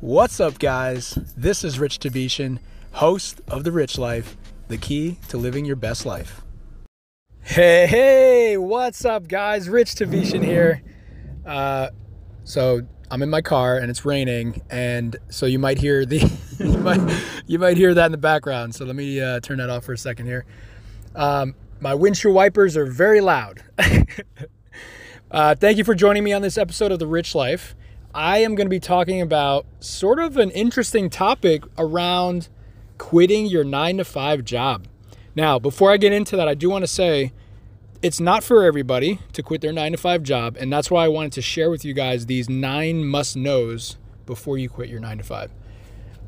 What's up, guys? This is Rich Tabishan, host of The Rich Life, the key to living your best life. Hey, hey, what's up, guys? Rich Tabishan here. Uh, so I'm in my car and it's raining, and so you might hear the you might you might hear that in the background. So let me uh, turn that off for a second here. Um, my windshield wipers are very loud. uh, thank you for joining me on this episode of The Rich Life. I am going to be talking about sort of an interesting topic around quitting your nine to five job. Now, before I get into that, I do want to say it's not for everybody to quit their nine to five job. And that's why I wanted to share with you guys these nine must knows before you quit your nine to five.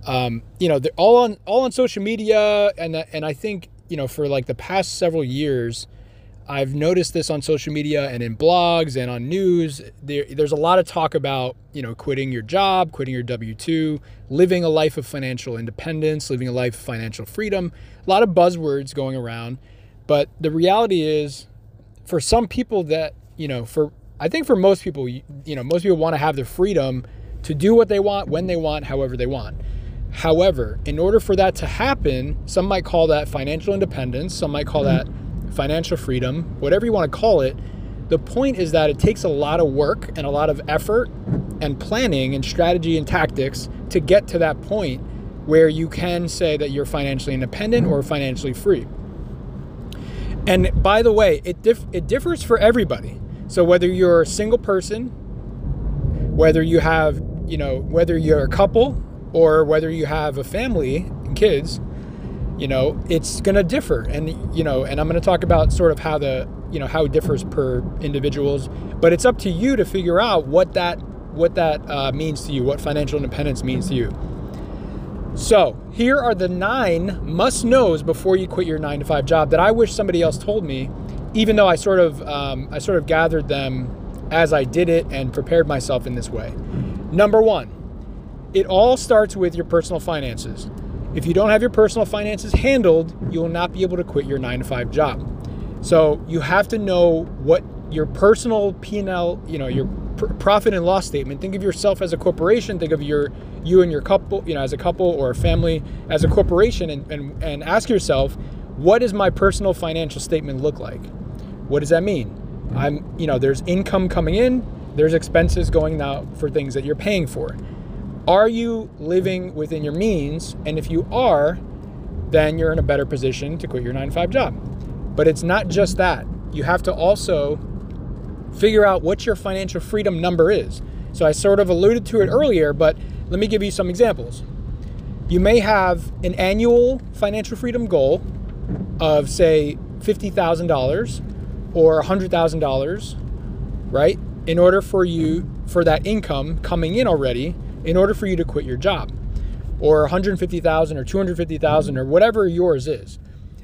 Um, you know, they're all on all on social media, and and I think you know for like the past several years, I've noticed this on social media and in blogs and on news. There, there's a lot of talk about, you know, quitting your job, quitting your W 2, living a life of financial independence, living a life of financial freedom. A lot of buzzwords going around. But the reality is, for some people, that, you know, for, I think for most people, you, you know, most people want to have the freedom to do what they want, when they want, however they want. However, in order for that to happen, some might call that financial independence, some might call mm-hmm. that financial freedom, whatever you want to call it. The point is that it takes a lot of work and a lot of effort and planning and strategy and tactics to get to that point where you can say that you're financially independent or financially free. And by the way, it dif- it differs for everybody. So whether you're a single person, whether you have, you know, whether you're a couple or whether you have a family and kids, you know, it's going to differ. And, you know, and I'm going to talk about sort of how the, you know, how it differs per individuals, but it's up to you to figure out what that, what that uh, means to you, what financial independence means to you. So here are the nine must knows before you quit your nine to five job that I wish somebody else told me, even though I sort of, um, I sort of gathered them as I did it and prepared myself in this way. Number one, it all starts with your personal finances. If you don't have your personal finances handled, you will not be able to quit your 9 to 5 job. So, you have to know what your personal P&L, you know, your pr- profit and loss statement. Think of yourself as a corporation, think of your you and your couple, you know, as a couple or a family as a corporation and and, and ask yourself, what does my personal financial statement look like? What does that mean? I'm, you know, there's income coming in, there's expenses going out for things that you're paying for. Are you living within your means? And if you are, then you're in a better position to quit your 9 to 5 job. But it's not just that. You have to also figure out what your financial freedom number is. So I sort of alluded to it earlier, but let me give you some examples. You may have an annual financial freedom goal of, say, $50,000 or $100,000, right? In order for you, for that income coming in already in order for you to quit your job or 150,000 or 250,000 or whatever yours is.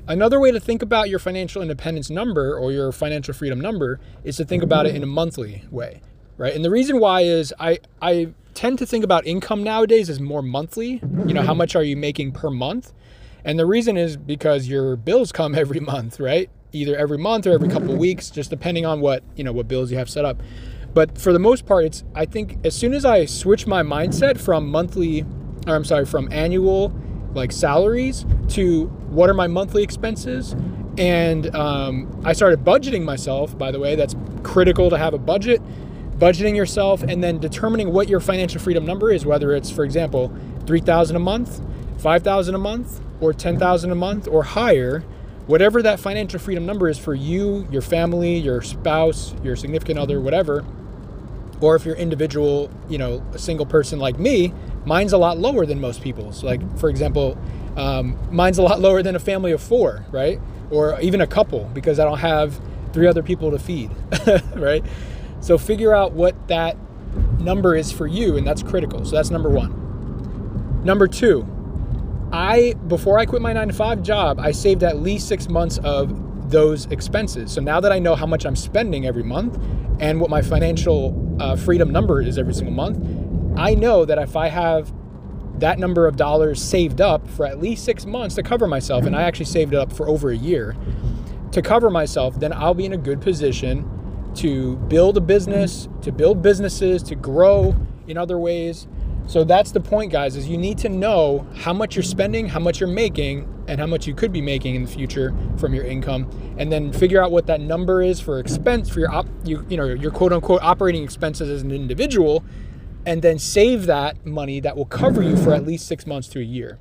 Another way to think about your financial independence number or your financial freedom number is to think about it in a monthly way, right? And the reason why is I I tend to think about income nowadays as more monthly. You know, how much are you making per month? And the reason is because your bills come every month, right? Either every month or every couple weeks, just depending on what, you know, what bills you have set up. But for the most part, it's I think as soon as I switch my mindset from monthly, or I'm sorry, from annual like salaries to what are my monthly expenses, and um, I started budgeting myself. By the way, that's critical to have a budget. Budgeting yourself and then determining what your financial freedom number is, whether it's, for example, three thousand a month, five thousand a month, or ten thousand a month, or higher whatever that financial freedom number is for you, your family, your spouse, your significant other, whatever, or if you're individual, you know, a single person like me, mine's a lot lower than most people's. Like, for example, um, mine's a lot lower than a family of four, right? Or even a couple because I don't have three other people to feed, right? So figure out what that number is for you, and that's critical. So that's number one. Number two, I before I quit my nine to five job, I saved at least six months of those expenses. So now that I know how much I'm spending every month and what my financial uh, freedom number is every single month, I know that if I have that number of dollars saved up for at least six months to cover myself, and I actually saved it up for over a year to cover myself, then I'll be in a good position to build a business, to build businesses, to grow in other ways, So that's the point, guys, is you need to know how much you're spending, how much you're making, and how much you could be making in the future from your income, and then figure out what that number is for expense for your op, you, you know your quote unquote operating expenses as an individual, and then save that money that will cover you for at least six months to a year.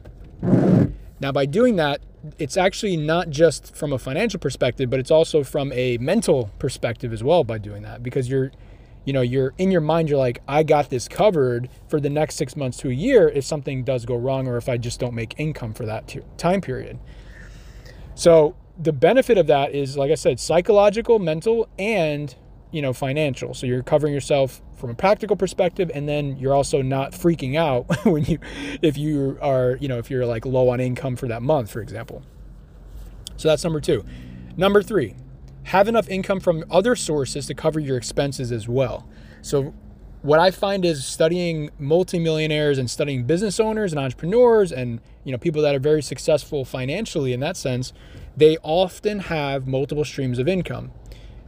Now, by doing that, it's actually not just from a financial perspective, but it's also from a mental perspective as well by doing that because you're you know, you're in your mind, you're like, I got this covered for the next six months to a year if something does go wrong or if I just don't make income for that time period. So the benefit of that is, like I said, psychological, mental, and you know, financial. So you're covering yourself from a practical perspective, and then you're also not freaking out when you, if you are, you know, if you're like low on income for that month, for example. So that's number two. Number three, have enough income from other sources to cover your expenses as well. So, what I find is studying multimillionaires and studying business owners and entrepreneurs and you know people that are very successful financially in that sense, they often have multiple streams of income.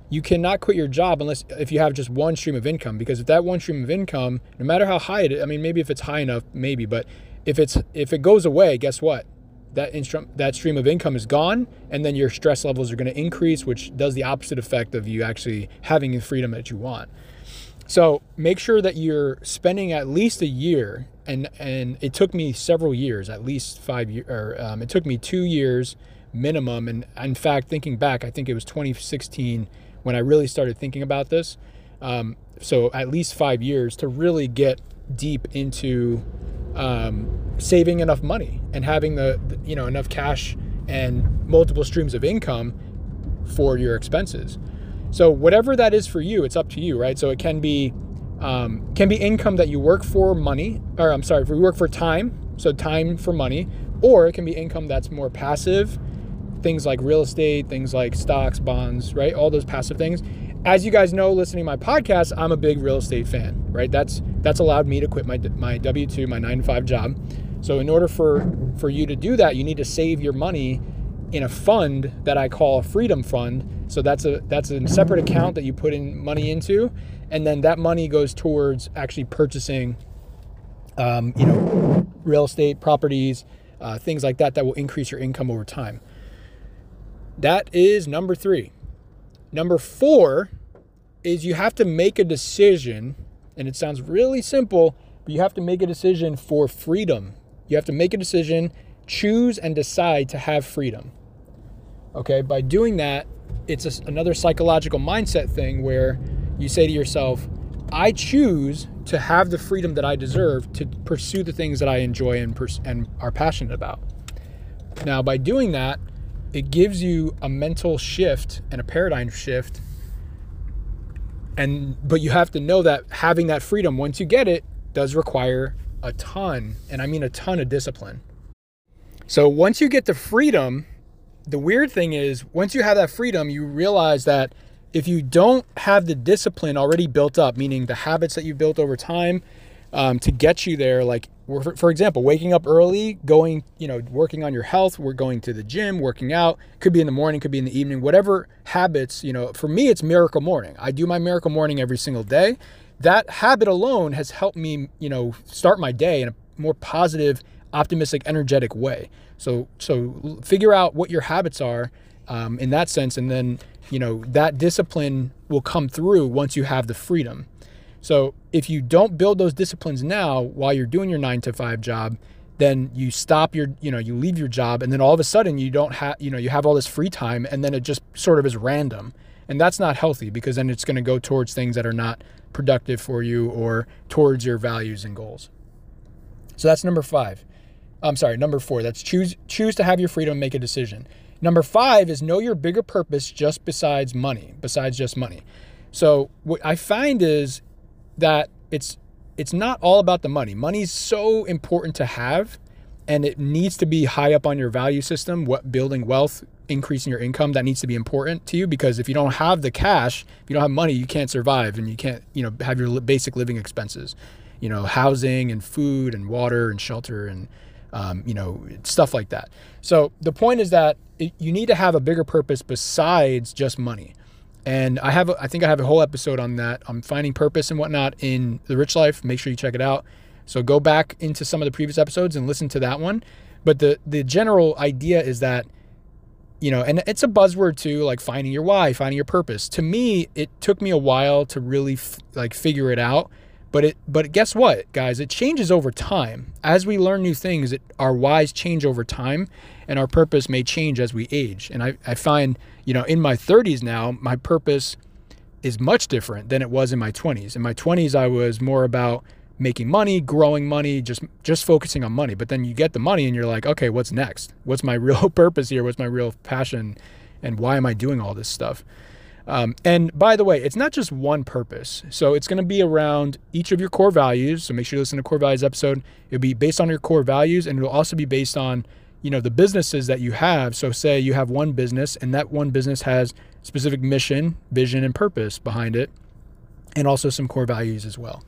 You cannot quit your job unless if you have just one stream of income because if that one stream of income, no matter how high it I mean maybe if it's high enough, maybe, but if it's if it goes away, guess what? That instru- that stream of income is gone and then your stress levels are going to increase which does the opposite effect of you actually having the freedom that you want. So make sure that you're spending at least a year and and it took me several years at least five years or um, it took me two years minimum and in fact thinking back i think it was 2016 when i really started thinking about this. Um, so at least five years to really get deep into um, saving enough money and having the, the, you know enough cash and multiple streams of income for your expenses. So whatever that is for you, it's up to you, right? So it can be um, can be income that you work for money, or I'm sorry, if we work for time, so time for money, or it can be income that's more passive, things like real estate, things like stocks, bonds, right? All those passive things as you guys know, listening to my podcast, I'm a big real estate fan, right? That's that's allowed me to quit my my W two, my nine to five job. So in order for for you to do that, you need to save your money in a fund that I call a freedom fund. So that's a that's a separate account that you put in money into, and then that money goes towards actually purchasing, um, you know, real estate properties, uh, things like that that will increase your income over time. That is number three. Number four is you have to make a decision, and it sounds really simple, but you have to make a decision for freedom. You have to make a decision, choose and decide to have freedom. Okay, by doing that, it's a, another psychological mindset thing where you say to yourself, I choose to have the freedom that I deserve to pursue the things that I enjoy and, pers- and are passionate about. Now, by doing that, it gives you a mental shift and a paradigm shift. And but you have to know that having that freedom once you get it does require a ton and i mean a ton of discipline. So once you get the freedom the weird thing is once you have that freedom you realize that if you don't have the discipline already built up meaning the habits that you've built over time um, to get you there like for example, waking up early, going, you know, working on your health, we're going to the gym, working out, could be in the morning, could be in the evening, whatever habits, you know, for me, it's miracle morning. I do my miracle morning every single day. That habit alone has helped me, you know, start my day in a more positive, optimistic, energetic way. So, so figure out what your habits are um, in that sense, and then, you know, that discipline will come through once you have the freedom. So if you don't build those disciplines now while you're doing your nine to five job, then you stop your, you know, you leave your job and then all of a sudden you don't have, you know, you have all this free time and then it just sort of is random. And that's not healthy because then it's going to go towards things that are not productive for you or towards your values and goals. So that's number five. I'm sorry, number four. That's choose choose to have your freedom, make a decision. Number five is know your bigger purpose just besides money, besides just money. So what I find is that it's it's not all about the money. Money's so important to have and it needs to be high up on your value system, what building wealth, increasing your income, that needs to be important to you because if you don't have the cash, if you don't have money, you can't survive and you can't, you know, have your basic living expenses. You know, housing and food and water and shelter and um, you know, stuff like that. So the point is that it, you need to have a bigger purpose besides just money. And I have, I think I have a whole episode on that. I'm finding purpose and whatnot in the rich life. Make sure you check it out. So go back into some of the previous episodes and listen to that one. But the the general idea is that you know, and it's a buzzword too, like finding your why, finding your purpose. To me, it took me a while to really f- like figure it out. But it, but guess what, guys? It changes over time. As we learn new things, it, our whys change over time, and our purpose may change as we age. And I, I find, you know, in my 30s now, my purpose is much different than it was in my 20s. In my 20s, I was more about making money, growing money, just just focusing on money. But then you get the money and you're like, okay, what's next? What's my real purpose here? What's my real passion? And why am I doing all this stuff? Um, and by the way, it's not just one purpose. So it's going to be around each of your core values. So make sure you listen to core values episode. It'll be based on your core values, and it'll also be based on you know the businesses that you have. So say you have one business, and that one business has specific mission, vision, and purpose behind it, and also some core values as well.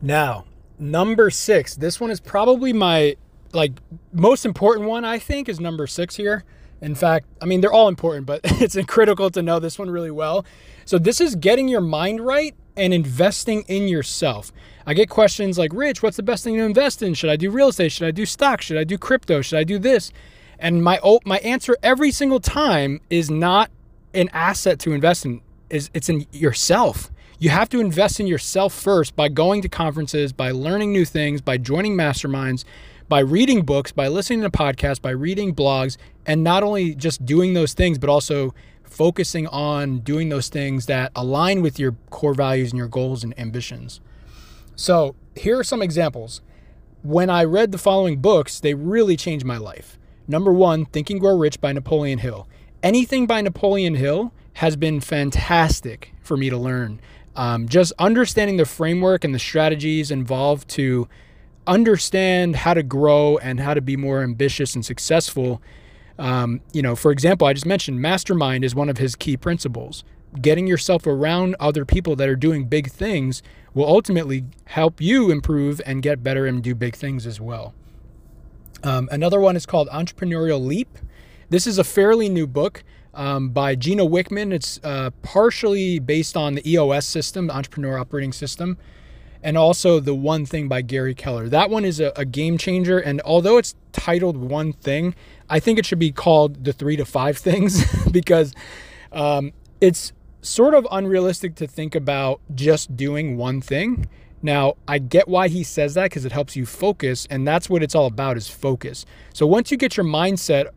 Now, number six. This one is probably my like most important one. I think is number six here. In fact, I mean they're all important, but it's critical to know this one really well. So this is getting your mind right and investing in yourself. I get questions like, "Rich, what's the best thing to invest in? Should I do real estate? Should I do stock? Should I do crypto? Should I do this?" And my my answer every single time is not an asset to invest in. Is it's in yourself. You have to invest in yourself first by going to conferences, by learning new things, by joining masterminds, by reading books, by listening to podcasts, by reading blogs, and not only just doing those things, but also focusing on doing those things that align with your core values and your goals and ambitions. So, here are some examples. When I read the following books, they really changed my life. Number one, Think and Grow Rich by Napoleon Hill. Anything by Napoleon Hill has been fantastic for me to learn um, just understanding the framework and the strategies involved to understand how to grow and how to be more ambitious and successful. Um, you know, for example, I just mentioned mastermind is one of his key principles. Getting yourself around other people that are doing big things will ultimately help you improve and get better and do big things as well. Um, another one is called Entrepreneurial Leap. This is a fairly new book um, by Gino Wickman. It's uh, partially based on the EOS system, the Entrepreneur Operating System, and also the One Thing by Gary Keller. That one is a, a game changer, and although it's titled One Thing, I think it should be called the Three to Five Things because um, it's sort of unrealistic to think about just doing one thing. Now, I get why he says that because it helps you focus, and that's what it's all about is focus. So once you get your mindset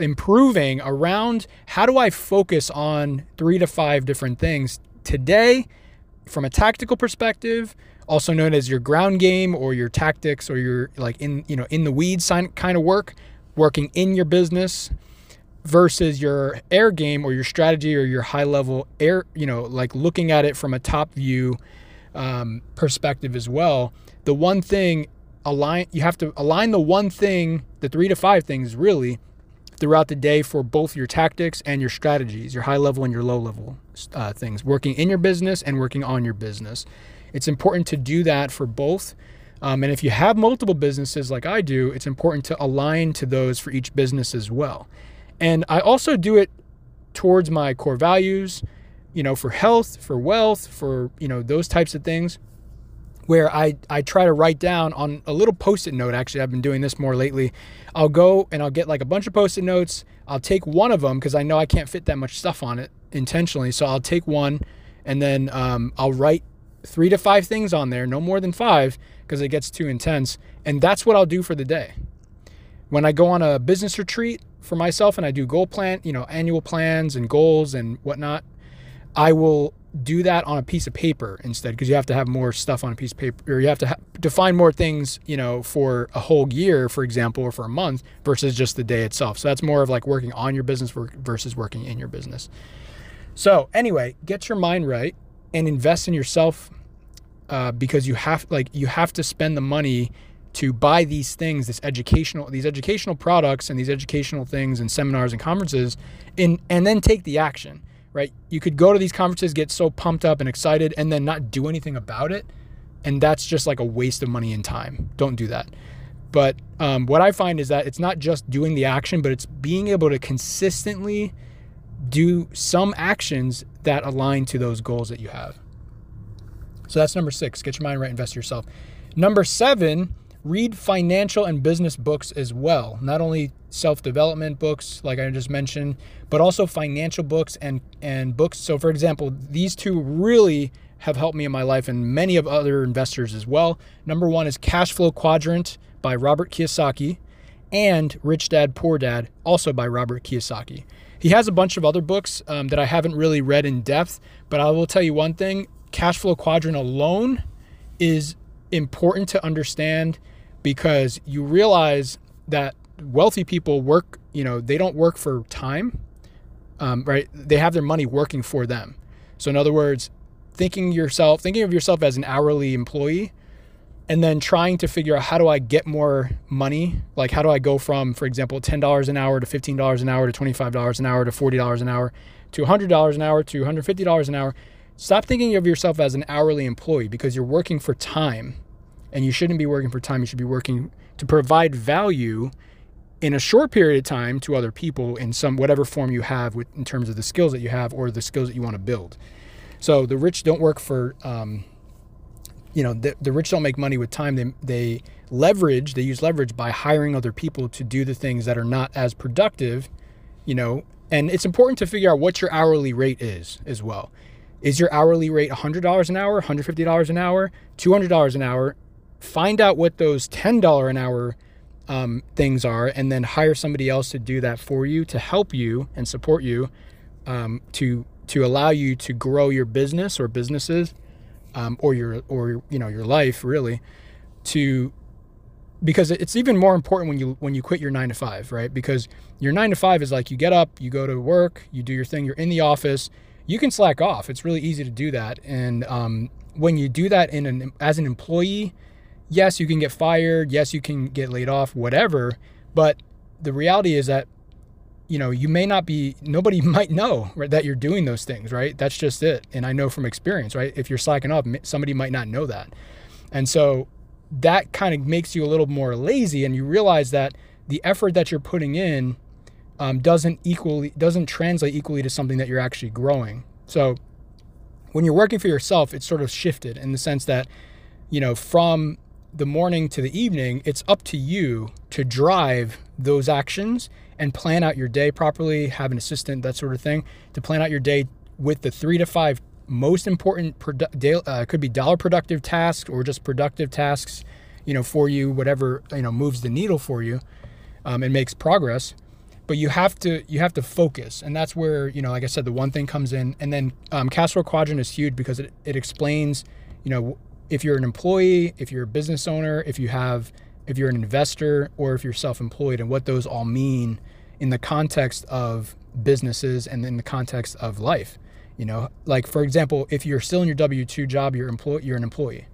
improving around how do I focus on three to five different things today from a tactical perspective, also known as your ground game or your tactics or your like in you know in the weeds kind of work, working in your business versus your air game or your strategy or your high level air, you know, like looking at it from a top view um, perspective as well. The one thing align you have to align the one thing, the three to five things really throughout the day for both your tactics and your strategies, your high level and your low level uh, things, working in your business and working on your business. It's important to do that for both. Um, and if you have multiple businesses like I do, it's important to align to those for each business as well. And I also do it towards my core values, you know, for health, for wealth, for, you know, those types of things where I, I try to write down on a little post-it note. Actually, I've been doing this more lately. I'll go and I'll get like a bunch of post-it notes. I'll take one of them because I know I can't fit that much stuff on it intentionally. So I'll take one and then um, I'll write three to five things on there, no more than five because it gets too intense. And that's what I'll do for the day. When I go on a business retreat for myself and I do goal plan, you know, annual plans and goals and whatnot, I will do that on a piece of paper instead because you have to have more stuff on a piece of paper or you have to ha- define more things you know for a whole year for example or for a month versus just the day itself so that's more of like working on your business versus working in your business so anyway get your mind right and invest in yourself uh, because you have like you have to spend the money to buy these things this educational these educational products and these educational things and seminars and conferences in and then take the action right? You could go to these conferences, get so pumped up and excited, and then not do anything about it. And that's just like a waste of money and time. Don't do that. But um, what I find is that it's not just doing the action, but it's being able to consistently do some actions that align to those goals that you have. So that's number six. Get your mind right, invest yourself. Number seven, read financial and business books as well. Not only self-development books, like I just mentioned, but also financial books and and books. So, for example, these two really have helped me in my life and many of other investors as well. Number one is Cash Flow Quadrant by Robert Kiyosaki, and Rich Dad Poor Dad, also by Robert Kiyosaki. He has a bunch of other books um, that I haven't really read in depth, but I will tell you one thing cash flow quadrant alone is important to understand because you realize that wealthy people work, you know, they don't work for time, um, right? They have their money working for them. So, in other words, thinking yourself, thinking of yourself as an hourly employee, and then trying to figure out how do I get more money? Like, how do I go from, for example, $10 an hour to $15 an hour to $25 an hour to $40 an hour to $100 an hour to $150 an hour? Stop thinking of yourself as an hourly employee because you're working for time and you shouldn't be working for time. You should be working to provide value in a short period of time to other people in some whatever form you have with, in terms of the skills that you have or the skills that you want to build. So the rich don't work for, um, you know, the, the rich don't make money with time. They, they leverage, they use leverage by hiring other people to do the things that are not as productive, you know, and it's important to figure out what your hourly rate is as well. Is your hourly rate $100 an hour, $150 an hour, $200 an hour? Find out what those $10 an hour um, things are and then hire somebody else to do that for you to help you and support you um, to to allow you to grow your business or businesses um, or your or you know your life really to because it's even more important when you when you quit your nine to five right because your nine to five is like you get up you go to work you do your thing you're in the office you can slack off. It's really easy to do that. And um, when you do that in an as an employee, yes, you can get fired. Yes, you can get laid off. Whatever. But the reality is that you know you may not be nobody might know right, that you're doing those things right that's just it and i know from experience right if you're slacking off somebody might not know that and so that kind of makes you a little more lazy and you realize that the effort that you're putting in um, doesn't equally doesn't translate equally to something that you're actually growing. So when you're working for yourself, it's sort of shifted in the sense that you know from the morning to the evening, it's up to you to drive those actions and plan out your day properly. Have an assistant, that sort of thing, to plan out your day with the three to five most important produ- uh, could be dollar productive tasks or just productive tasks, you know, for you, whatever you know moves the needle for you um, and makes progress but you have to you have to focus. And that's where you know like i said the one thing comes in. And then um, flow quadrant is huge because it, it explains you know if you're an employee if you're a business owner if you have if you're an investor or if you're self-employed and what those all mean in the context of businesses and in the context of life you know? Like for example if you're still in your w2 job you're employee you're an employee.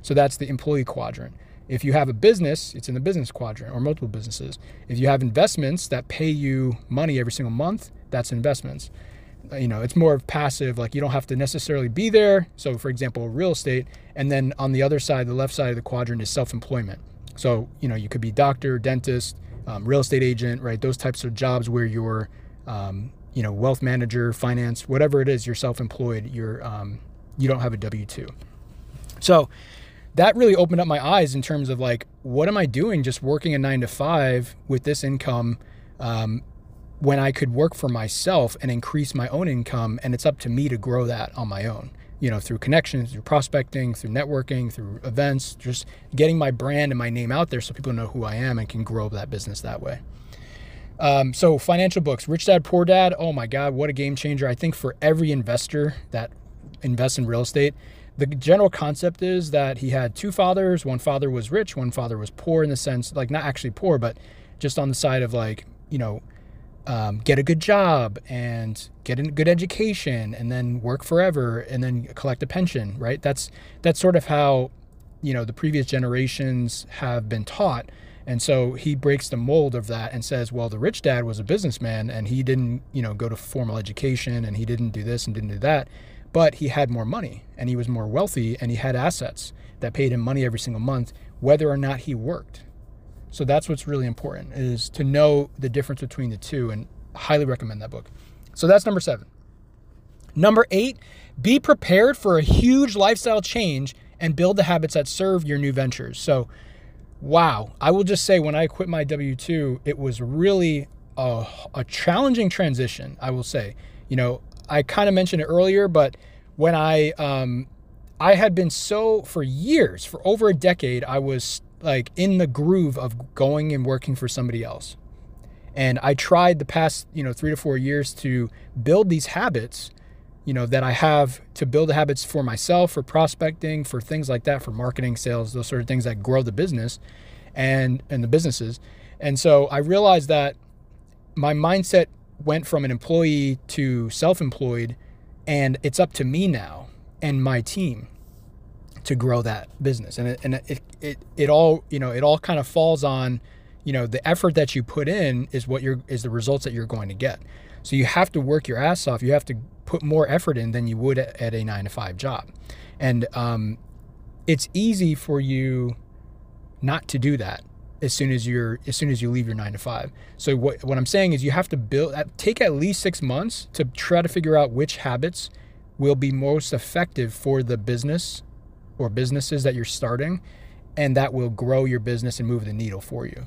So that's the employee quadrant if you have a business, it's in the business quadrant or multiple businesses. If you have investments that pay you money every single month, that's investments. You know, it's more of passive, like you don't have to necessarily be there. So, for example, real estate. And then on the other side, the left side of the quadrant is self employment. So, you know, you could be doctor, dentist, um, real estate agent, right? Those types of jobs where you're, um, you know, wealth manager, finance, whatever it is, you're self employed, you're, um, you don't have a W 2. So, that really opened up my eyes in terms of like, what am I doing just working a nine to five with this income um, when I could work for myself and increase my own income? And it's up to me to grow that on my own, you know, through connections, through prospecting, through networking, through events, just getting my brand and my name out there so people know who I am and can grow that business that way. Um, so financial books, Rich Dad Poor Dad. Oh my God, what a game changer! I think for every investor that invests in real estate, the general concept is that he had two fathers. One father was rich, one father was poor in the sense, like not actually poor, but just on the side of like, you know, um, get a good job and get a good education and then work forever and then collect a pension, right? That's that's sort of how, you know, the previous generations have been taught. And so he breaks the mold of that and says, well, the rich dad was a businessman and he didn't, you know, go to formal education and he didn't do this and didn't do that but he had more money and he was more wealthy and he had assets that paid him money every single month whether or not he worked so that's what's really important is to know the difference between the two and highly recommend that book so that's number seven number eight be prepared for a huge lifestyle change and build the habits that serve your new ventures. So, wow, I will just say when I quit my W 2, it was really a, a challenging transition, I will say. You know, I kind of mentioned it earlier, but when I, um, I had been so for years, for over a decade, I was like in the groove of going and working for somebody else. And I tried the past, you know, three to four years to build these habits you know that I have to build the habits for myself, for prospecting, for things like that, for marketing, sales, those sort of things that grow the business and and the businesses. And so I realized that my mindset went from an employee to self-employed and it's up to me now and my team to grow that business. And it, and it, it, it all, you know, it all kind of falls on, you know, the effort that you put in is what you're, is the results that you're going to get. So you have to work your ass off. You have to put more effort in than you would at a nine to five job. And um, it's easy for you not to do that as soon as you're as soon as you leave your nine to five. So what what I'm saying is you have to build take at least six months to try to figure out which habits will be most effective for the business or businesses that you're starting and that will grow your business and move the needle for you.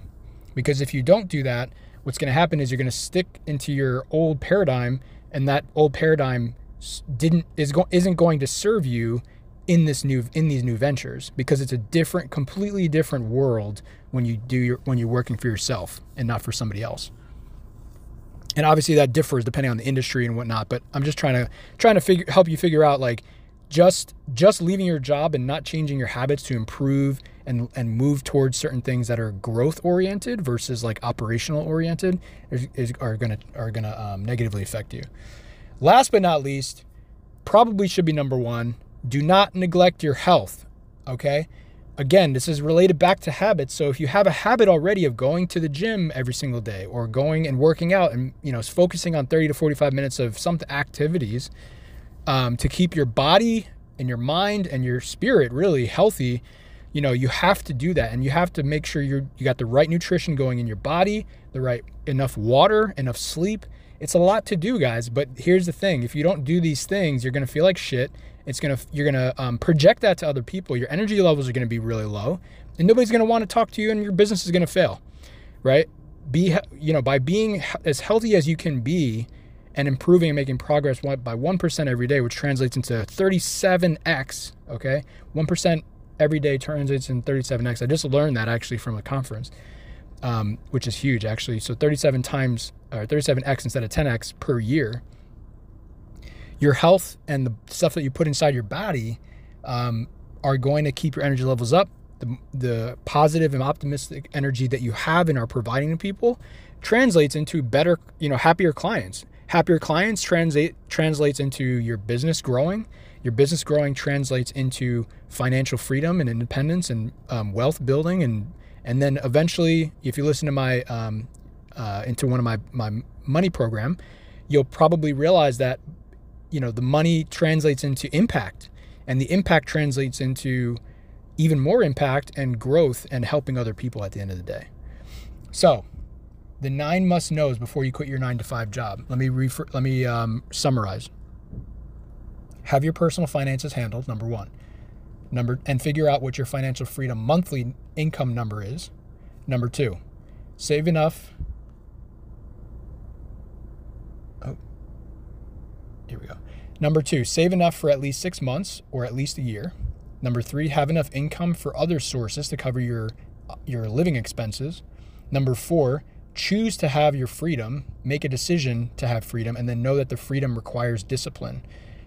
Because if you don't do that, what's going to happen is you're going to stick into your old paradigm and that old paradigm didn't is go, isn't going to serve you in this new in these new ventures because it's a different completely different world when you do your when you're working for yourself and not for somebody else and obviously that differs depending on the industry and whatnot but i'm just trying to trying to figure help you figure out like just just leaving your job and not changing your habits to improve and and move towards certain things that are growth oriented versus like operational oriented is, is are gonna are gonna um, negatively affect you. Last but not least, probably should be number one. Do not neglect your health. Okay. Again, this is related back to habits. So if you have a habit already of going to the gym every single day or going and working out and you know focusing on 30 to 45 minutes of some activities um, to keep your body and your mind and your spirit really healthy, you know, you have to do that and you have to make sure you're you got the right nutrition going in your body, the right enough water, enough sleep. It's a lot to do, guys, but here's the thing. If you don't do these things, you're going to feel like shit. It's to you're to um, project that to other people. Your energy levels are to be really low, and nobody's to want to talk to you and your business is to fail. Right? Be you know, by being as healthy as you can be, and improving and making progress by 1% every day, which translates into 37x, okay? 1% every day translates in 37x. I just learned that actually from a conference, um, which is huge actually. So 37 times, or 37x instead of 10x per year. Your health and the stuff that you put inside your body um, are going to keep your energy levels up. The, the positive and optimistic energy that you have and are providing to people translates into better, you know, happier clients Happier clients translate translates into your business growing. Your business growing translates into financial freedom and independence and um, wealth building, and and then eventually, if you listen to my um, uh, into one of my my money program, you'll probably realize that you know the money translates into impact, and the impact translates into even more impact and growth and helping other people at the end of the day. So the nine must knows before you quit your nine to five job. Let me refer, let me um, summarize. Have your personal finances handled. Number one. Number and figure out what your financial freedom monthly income number is. Number two. Save enough. Oh, here we go. Number two, save enough for at least six months or at least a year. Number three, have enough income for other sources to cover your your living expenses. Number four, choose to have your freedom, make a decision to have freedom, and then know that the freedom requires discipline.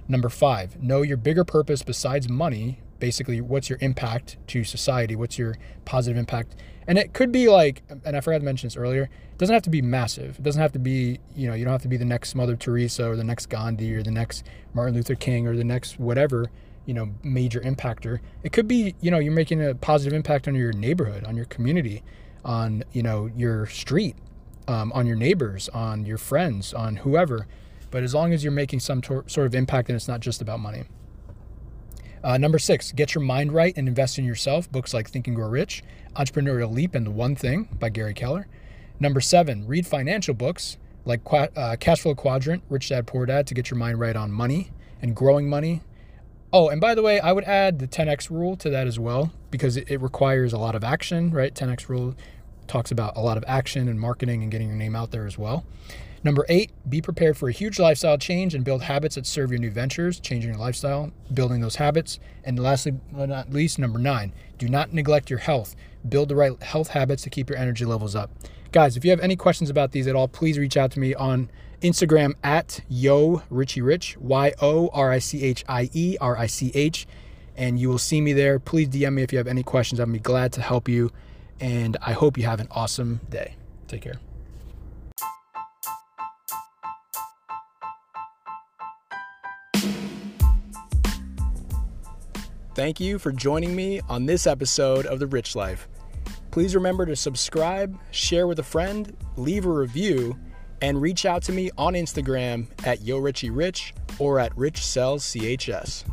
Number five, know your bigger purpose besides money. Basically, what's your impact to society? What's your positive impact? And it could be like, and I forgot to mention this earlier, it doesn't have to be massive. It doesn't have to be, you know, you don't have to be the next Mother Teresa or the next Gandhi or the next Martin Luther King or the next whatever, you know, major impactor. It could be, you know, you're making a positive impact on your neighborhood, on your community on you know your street, um, on your neighbors, on your friends, on whoever. But as long as you're making some tor- sort of impact, and it's not just about money. Uh, number six, get your mind right and invest in yourself. Books like Think and Grow Rich, Entrepreneurial Leap, and The One Thing by Gary Keller. Number seven, read financial books like uh, Cash Flow Quadrant, Rich Dad Poor Dad to get your mind right on money and growing money. Oh, and by the way, I would add the 10x rule to that as well because it, it requires a lot of action, right? 10x rule talks about a lot of action and marketing and getting your name out there as well. Number eight, be prepared for a huge lifestyle change and build habits that serve your new ventures, changing your lifestyle, building those habits. And lastly, but not least, number nine, do not neglect your health. Build the right health habits to keep your energy levels up. Guys, if you have any questions about these at all, please reach out to me on Instagram at Yo Richie Rich, Y O R I C H I E R I C H, and you will see me there. Please DM me if you have any questions. I'd be glad to help you. And I hope you have an awesome day. Take care. Thank you for joining me on this episode of The Rich Life. Please remember to subscribe, share with a friend, leave a review, and reach out to me on Instagram at YoRichieRich or at RichSellsCHS.